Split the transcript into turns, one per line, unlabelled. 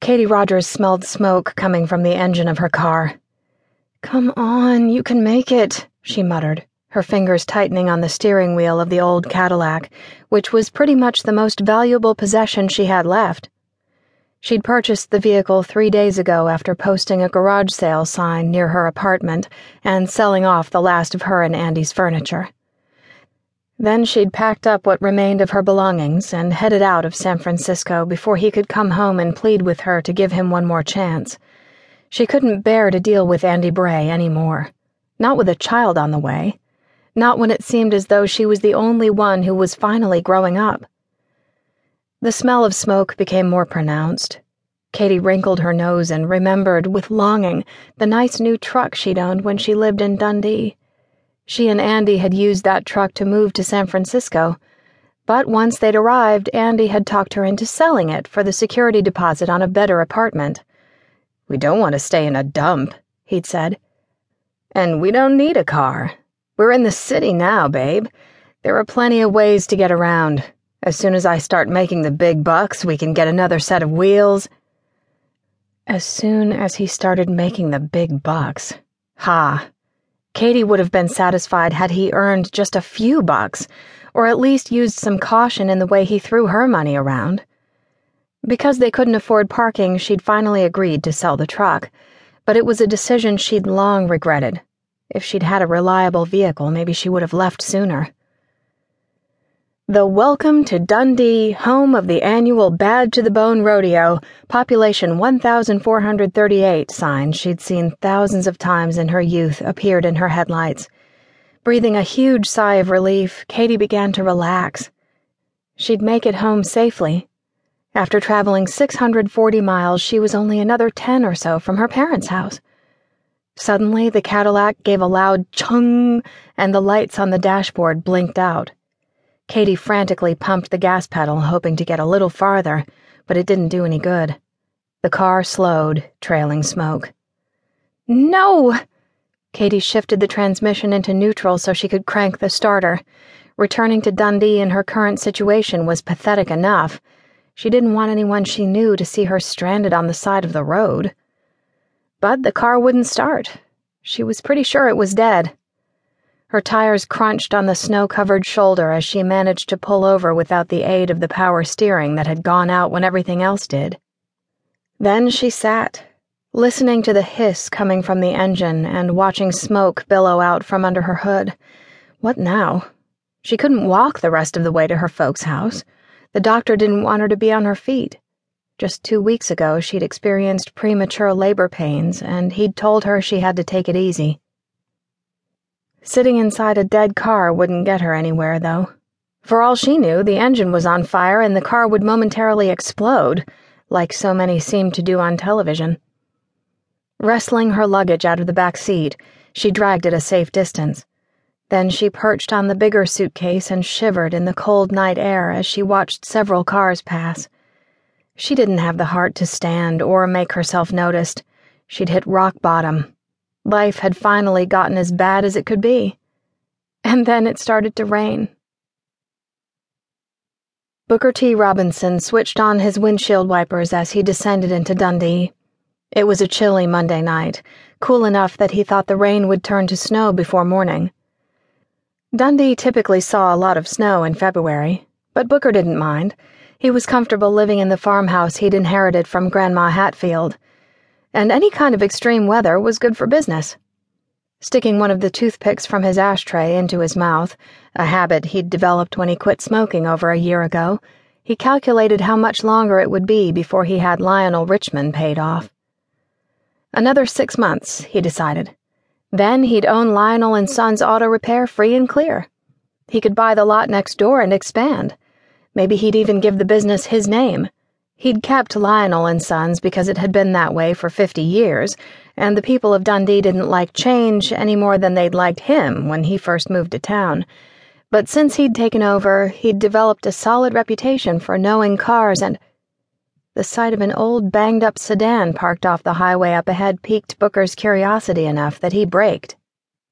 Katie Rogers smelled smoke coming from the engine of her car. Come on, you can make it, she muttered, her fingers tightening on the steering wheel of the old Cadillac, which was pretty much the most valuable possession she had left. She'd purchased the vehicle three days ago after posting a garage sale sign near her apartment and selling off the last of her and Andy's furniture. Then she'd packed up what remained of her belongings and headed out of San Francisco before he could come home and plead with her to give him one more chance. She couldn't bear to deal with Andy Bray any more. Not with a child on the way. Not when it seemed as though she was the only one who was finally growing up. The smell of smoke became more pronounced. Katie wrinkled her nose and remembered with longing the nice new truck she'd owned when she lived in Dundee. She and Andy had used that truck to move to San Francisco, but once they'd arrived, Andy had talked her into selling it for the security deposit on a better apartment. We don't want to stay in a dump, he'd said. And we don't need a car. We're in the city now, babe. There are plenty of ways to get around. As soon as I start making the big bucks, we can get another set of wheels. As soon as he started making the big bucks. Ha! Katie would have been satisfied had he earned just a few bucks, or at least used some caution in the way he threw her money around. Because they couldn't afford parking, she'd finally agreed to sell the truck, but it was a decision she'd long regretted. If she'd had a reliable vehicle, maybe she would have left sooner. The Welcome to Dundee, home of the annual Bad to the Bone Rodeo, population 1,438 sign she'd seen thousands of times in her youth appeared in her headlights. Breathing a huge sigh of relief, Katie began to relax. She'd make it home safely. After traveling 640 miles, she was only another 10 or so from her parents' house. Suddenly, the Cadillac gave a loud chung, and the lights on the dashboard blinked out. Katie frantically pumped the gas pedal, hoping to get a little farther, but it didn't do any good. The car slowed, trailing smoke. No! Katie shifted the transmission into neutral so she could crank the starter. Returning to Dundee in her current situation was pathetic enough. She didn't want anyone she knew to see her stranded on the side of the road. But the car wouldn't start. She was pretty sure it was dead. Her tires crunched on the snow covered shoulder as she managed to pull over without the aid of the power steering that had gone out when everything else did. Then she sat, listening to the hiss coming from the engine and watching smoke billow out from under her hood. What now? She couldn't walk the rest of the way to her folks' house. The doctor didn't want her to be on her feet. Just two weeks ago, she'd experienced premature labor pains, and he'd told her she had to take it easy. Sitting inside a dead car wouldn't get her anywhere, though. For all she knew, the engine was on fire and the car would momentarily explode, like so many seemed to do on television. Wrestling her luggage out of the back seat, she dragged it a safe distance. Then she perched on the bigger suitcase and shivered in the cold night air as she watched several cars pass. She didn't have the heart to stand or make herself noticed. She'd hit rock bottom Life had finally gotten as bad as it could be. And then it started to rain. Booker T. Robinson switched on his windshield wipers as he descended into Dundee. It was a chilly Monday night, cool enough that he thought the rain would turn to snow before morning. Dundee typically saw a lot of snow in February, but Booker didn't mind. He was comfortable living in the farmhouse he'd inherited from Grandma Hatfield and any kind of extreme weather was good for business. Sticking one of the toothpicks from his ashtray into his mouth, a habit he'd developed when he quit smoking over a year ago, he calculated how much longer it would be before he had Lionel Richmond paid off. Another six months, he decided. Then he'd own Lionel and Sons Auto Repair free and clear. He could buy the lot next door and expand. Maybe he'd even give the business his name. He'd kept Lionel and Sons because it had been that way for 50 years, and the people of Dundee didn't like change any more than they'd liked him when he first moved to town. But since he'd taken over, he'd developed a solid reputation for knowing cars and. The sight of an old banged up sedan parked off the highway up ahead piqued Booker's curiosity enough that he braked.